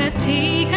Sunda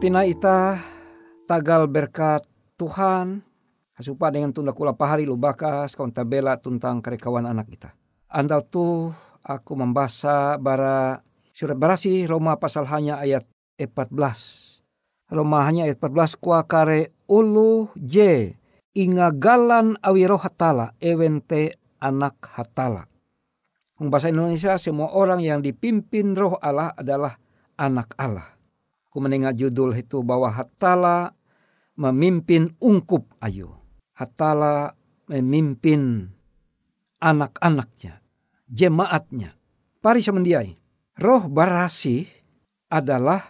pina ita tagal berkat Tuhan hasupa dengan tunda kula pahari lu bakas kawan tabela tentang kerekawan anak kita. Anda tuh aku membaca bara surat berasi Roma pasal hanya ayat 14. Roma hanya ayat 14 kua kare ulu je ingagalan awiro hatala ewente anak hatala. Bahasa Indonesia semua orang yang dipimpin roh Allah adalah anak Allah. Aku mendengar judul itu bahwa hatala memimpin ungkup ayu. Hatala memimpin anak-anaknya, jemaatnya. Pari semendiai. Roh barasi adalah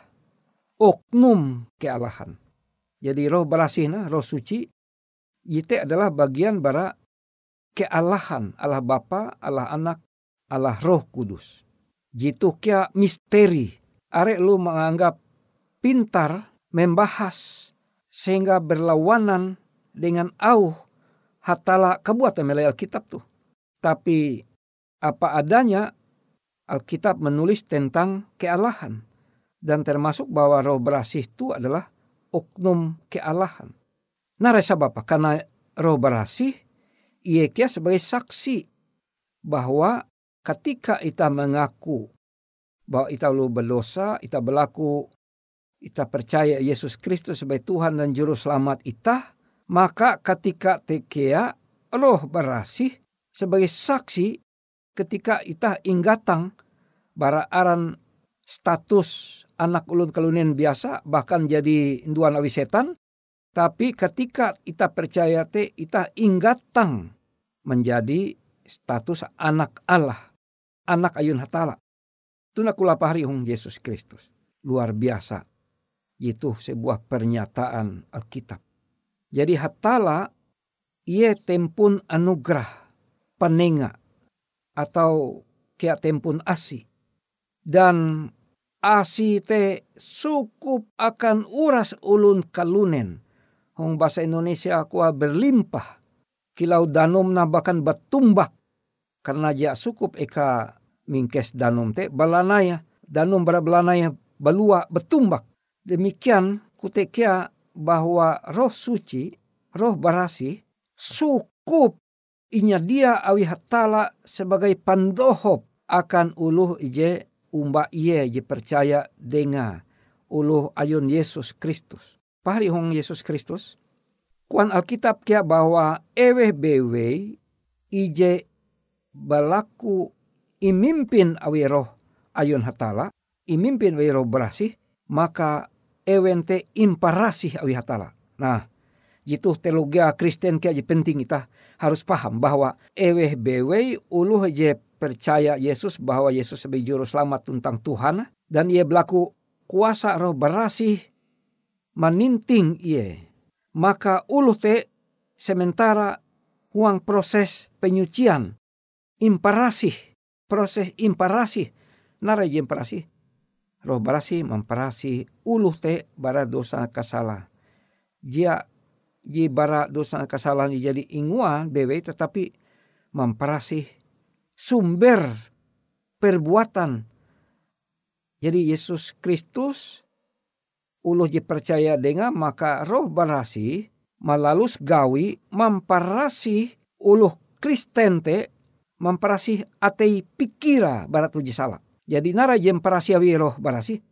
oknum kealahan. Jadi roh barasi, nah, roh suci, itu adalah bagian bara kealahan Allah Bapa, Allah Anak, Allah Roh Kudus. Jitu kia misteri. Arek lu menganggap pintar membahas sehingga berlawanan dengan au hatala kebuatan melalui Alkitab tuh. Tapi apa adanya Alkitab menulis tentang kealahan. Dan termasuk bahwa roh berasih itu adalah oknum kealahan. Nah resa Bapak, karena roh berasih, ia kia sebagai saksi bahwa ketika kita mengaku bahwa kita lu berdosa, kita berlaku, kita percaya Yesus Kristus sebagai Tuhan dan Juru Selamat kita, maka ketika tekea roh berasih sebagai saksi ketika kita inggatang bara aran status anak ulun kalunen biasa bahkan jadi induan awi setan tapi ketika kita percaya te kita inggatang menjadi status anak Allah anak ayun hatala. Itu nakula pahari hong Yesus Kristus. Luar biasa itu sebuah pernyataan Alkitab jadi hatala ia tempun anugerah penenga atau kia tempun asi dan asi te cukup akan uras ulun kalunen. Hong bahasa Indonesia kuah berlimpah. Kilau danum na bahkan. Karena dia cukup eka mingkes danum te balanaya. Danum bara balanaya balua betumbak. Demikian kutekia bahwa roh suci, roh barasi, cukup inya dia awi hatala sebagai pandohop akan uluh ije umba iye je percaya denga uluh ayun Yesus Kristus. Pahari hong Yesus Kristus. Kuan Alkitab kia bahwa ewe bewe ije balaku imimpin awi roh ayun hatala, imimpin awi roh berasih, maka ewente imparasih awi hatala. Nah, jitu teologia Kristen kia je penting kita harus paham bahwa ewe bewe uluh je percaya Yesus bahwa Yesus sebagai juru selamat tentang Tuhan dan ia berlaku kuasa roh berasih meninting ia maka uluh te sementara huang proses penyucian imparasih proses imparasih nara imparasih roh berasih memparasih uluh te bara dosa kasala dia di bara dosa kesalahan jadi inguan bewe tetapi memparasih sumber perbuatan. Jadi Yesus Kristus uluh percaya dengan maka roh barasi malalus gawi memparasi uluh Kristen te memparasi atei pikira barat uji salah. Jadi nara jem parasi awi roh barasi.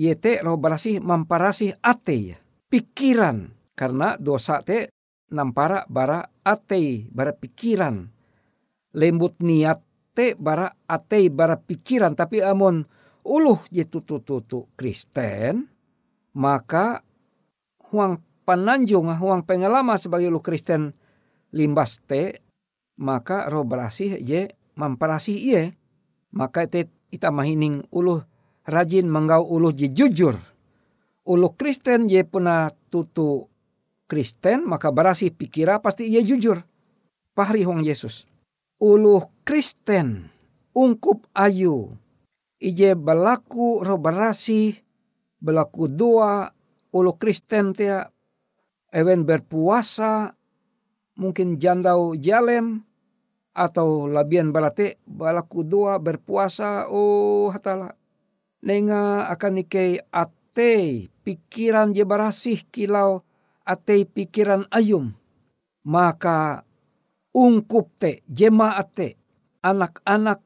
Yete roh barasi memparasi atei pikiran. Karena dosa te nampara bara atei bara pikiran. Lembut niat te bara atei bara pikiran. Tapi amon uluh jitu tutu Kristen maka huang pananjung huang pengalaman sebagai ulu Kristen limbas te maka roh berasih je memperasih iye maka te ita mahining uluh rajin menggau uluh je jujur. Ulu Kristen je puna tutu Kristen maka berasih pikira pasti ia jujur. Pahri huang Yesus. Uluh Kristen ungkup ayu. Ije belaku robarasi belaku doa ulu Kristen tia ewen berpuasa mungkin jandau jalem atau labian balate balaku doa berpuasa oh hatala nenga akan nikei ate pikiran je barasih kilau ate pikiran ayum maka ungkup te jemaat te anak-anak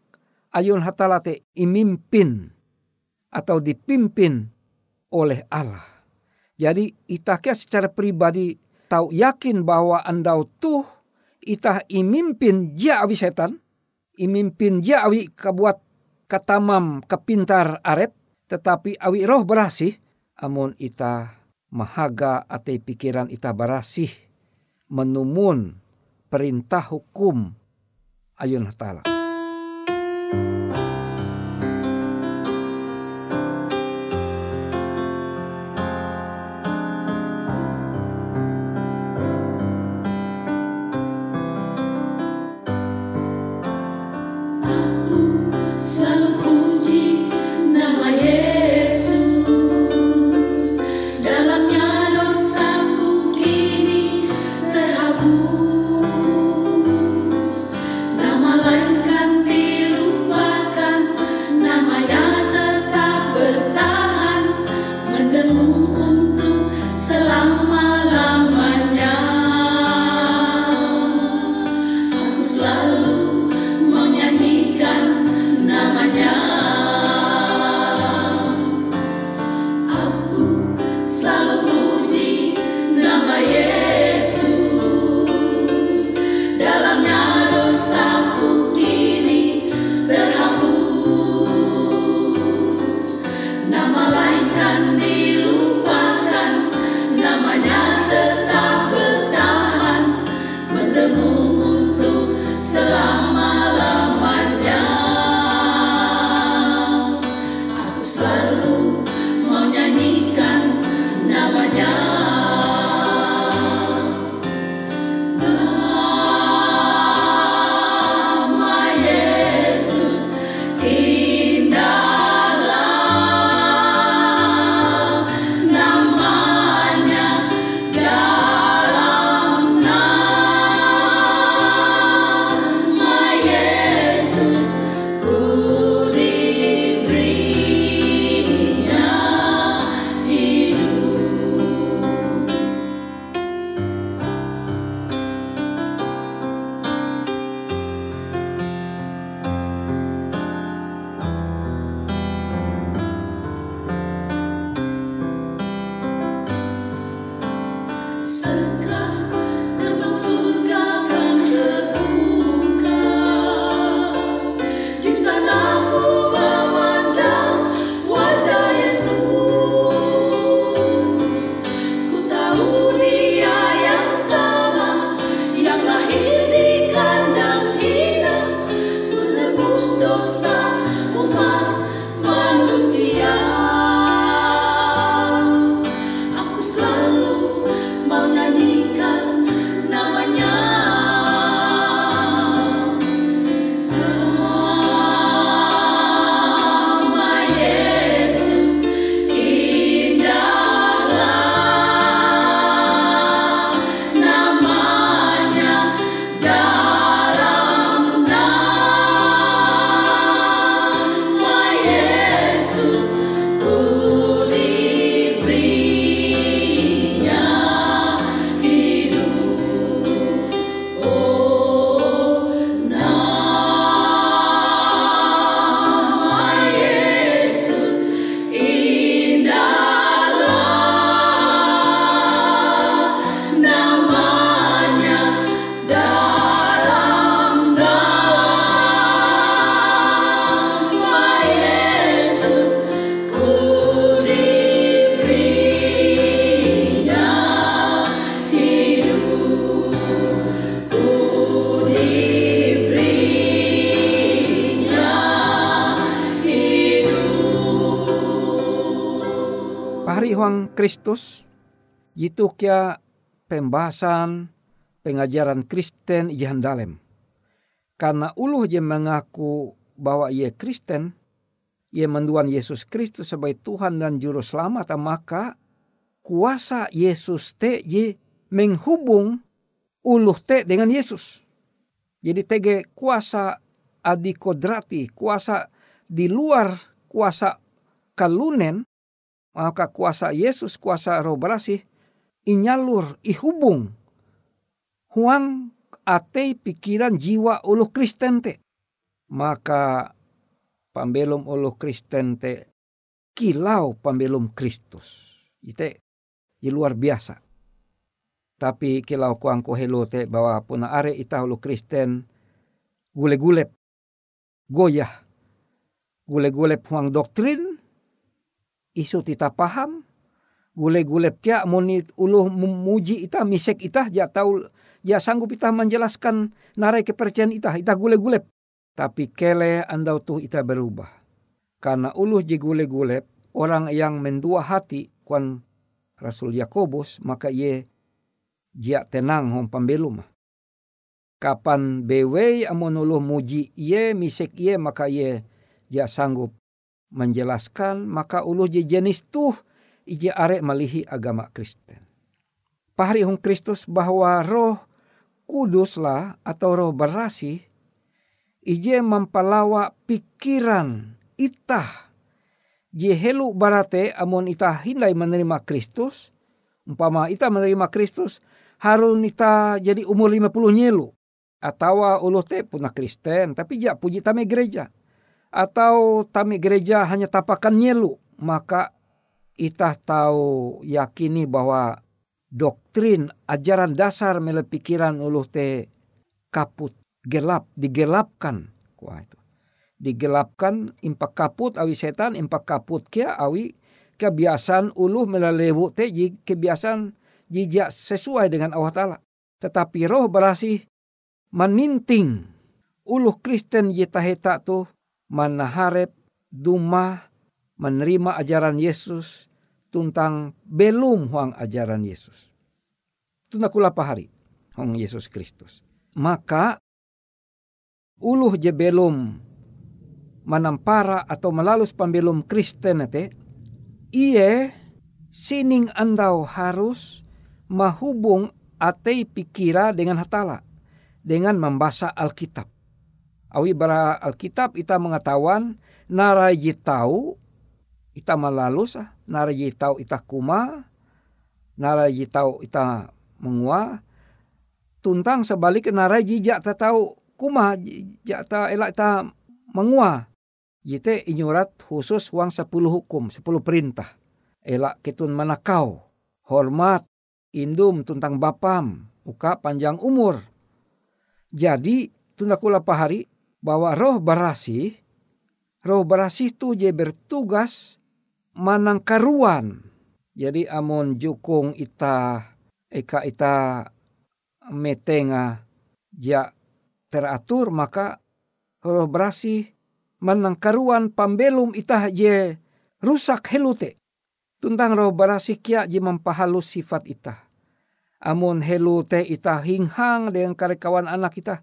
ayun hatalate imimpin atau dipimpin oleh Allah. Jadi itakia secara pribadi tahu yakin bahwa andau tuh itah imimpin dia awi setan, imimpin dia awi kabuat katamam kepintar aret, tetapi awi roh berasih, amun ita mahaga ate pikiran ita berasih menumun perintah hukum ayun hatala. Kristus, itu kia pembahasan pengajaran Kristen ihan dalam. Karena uluh je mengaku bahwa ia Kristen, ia menduan Yesus Kristus sebagai Tuhan dan Juru Selamat, maka kuasa Yesus te je menghubung uluh te dengan Yesus. Jadi tege kuasa adikodrati, kuasa di luar kuasa kalunen maka kuasa Yesus, kuasa roh berasih, inyalur, ihubung. Huang ate pikiran jiwa ulu Kristen te. maka pambelum ulu Kristen te kilau pambelum Kristus. Ite di luar biasa. Tapi kilau kuang helo te bahwa puna are ita ulu Kristen gule-gulep goyah gule-gulep huang doktrin isu tita paham. Gule-gulep kia monit ulu muji ita misek ita ja tahu ya sanggup ita menjelaskan narai kepercayaan ita ita gule-gulep tapi kele andau tuh ita berubah. Karena ulu ji gule-gulep orang yang mendua hati kuan Rasul Yakobus maka ye jia tenang hong pambelum kapan bewe amon ulu muji ye misek ye maka ye jia sanggup menjelaskan maka ulu je jenis tuh ije arek malihi agama Kristen. Pahari hong Kristus bahwa roh kuduslah atau roh berasi ije mempalawa pikiran itah. Je helu barate amon itah hindai menerima Kristus umpama itah menerima Kristus harun ita jadi umur 50 nyelu. Atau ulu te punah Kristen tapi ja puji tame gereja atau tame gereja hanya tapakan nyelu maka itah tahu yakini bahwa doktrin ajaran dasar mele pikiran uluh te kaput gelap digelapkan. Kuah itu. Digelapkan impak kaput awi setan impak kaput kia awi kebiasaan uluh melalewu te kebiasaan jijak sesuai dengan Allah Ta'ala. Tetapi roh berasih meninting uluh Kristen jitaheta tu manaharep duma menerima ajaran Yesus tentang belum huang ajaran Yesus. Tuna kula pahari huang Yesus Kristus. Maka uluh je belum manampara atau melalus pembelum Kristen te, iye sining andau harus mahubung atei pikira dengan hatala dengan membaca Alkitab. Awi bara Alkitab kita mengetahuan naraji tahu ita malalus ah. Naraji tau ita kuma naraji tau ita mengua. Tuntang sebalik naraji jak ta tau kuma jak ta elak ta mengua. Jite inyurat khusus uang sepuluh hukum sepuluh perintah. Elak ketun manakau hormat indum tuntang bapam uka panjang umur. Jadi tundakula pahari bahwa roh barasi roh barasi tu je bertugas manang karuan. Jadi amon jukung ita eka ita metenga ja teratur maka roh berasi manang karuan pambelum ita je rusak helute. Tuntang roh berasi kia je mempahalus sifat ita. Amun helute ita hinghang dengan karekawan anak kita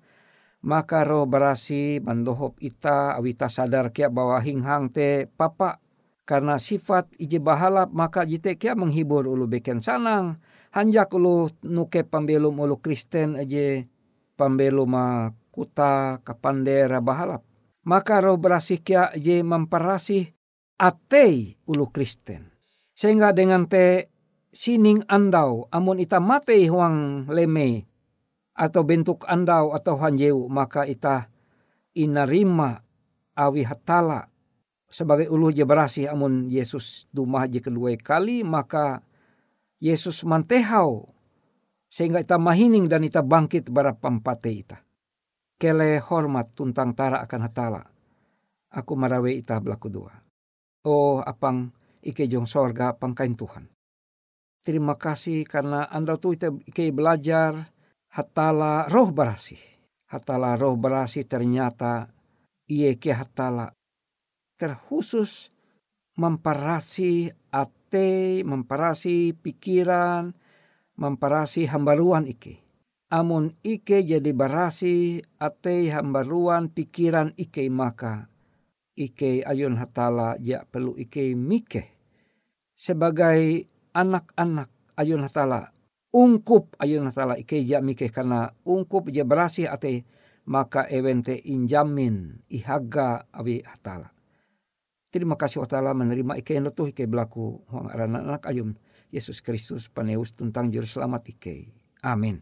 maka roh berasi mandohop ita awita sadar kia bahwa hinghang te papa karena sifat ije bahalap maka jite kia menghibur ulu beken sanang. Hanjak ulu nuke pambelum ulu Kristen aje pambelum kuta kapandera bahalap. Maka roh berasih kia aje memperasih atei ulu Kristen. Sehingga dengan te sining andau amun ita matei huang leme atau bentuk andau atau hanjeu maka ita inarima awi hatala sebagai ulu je berasi amun Yesus dumah je kedua kali maka Yesus mantehau sehingga ita mahining dan ita bangkit bara pampate ita. Kele hormat tuntang tara akan hatala. Aku marawe ita belaku dua. Oh apang ike jong sorga pangkain Tuhan. Terima kasih karena anda tuh ita ike belajar hatala roh berasi. Hatala roh berasi ternyata iye ke hatala terkhusus memperasi ate, memperasi pikiran, memperasi hambaruan ike. Amun ike jadi barasi ate hambaruan pikiran ike maka ike ayun hatala ya perlu ike mike. Sebagai anak-anak ayun hatala ungkup ayun hatala ike ya mike karena ungkup je berasi ate maka ewente injamin ihaga awi hatala. Terima kasih wa ta'ala menerima ike no tuh ike belaku huang arana anak ayum Yesus Kristus paneus tentang juru selamat ike. Amin.